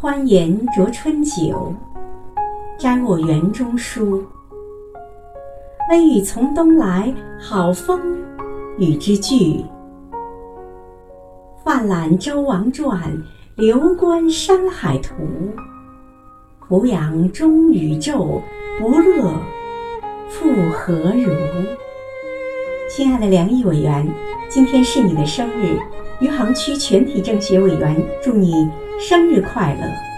欢颜酌春酒，摘我园中书。微雨从东来，好风与之俱。泛览周王传，流观山海图。俯仰中宇宙，不乐复何如？亲爱的梁毅委员，今天是你的生日，余杭区全体政协委员祝你生日快乐。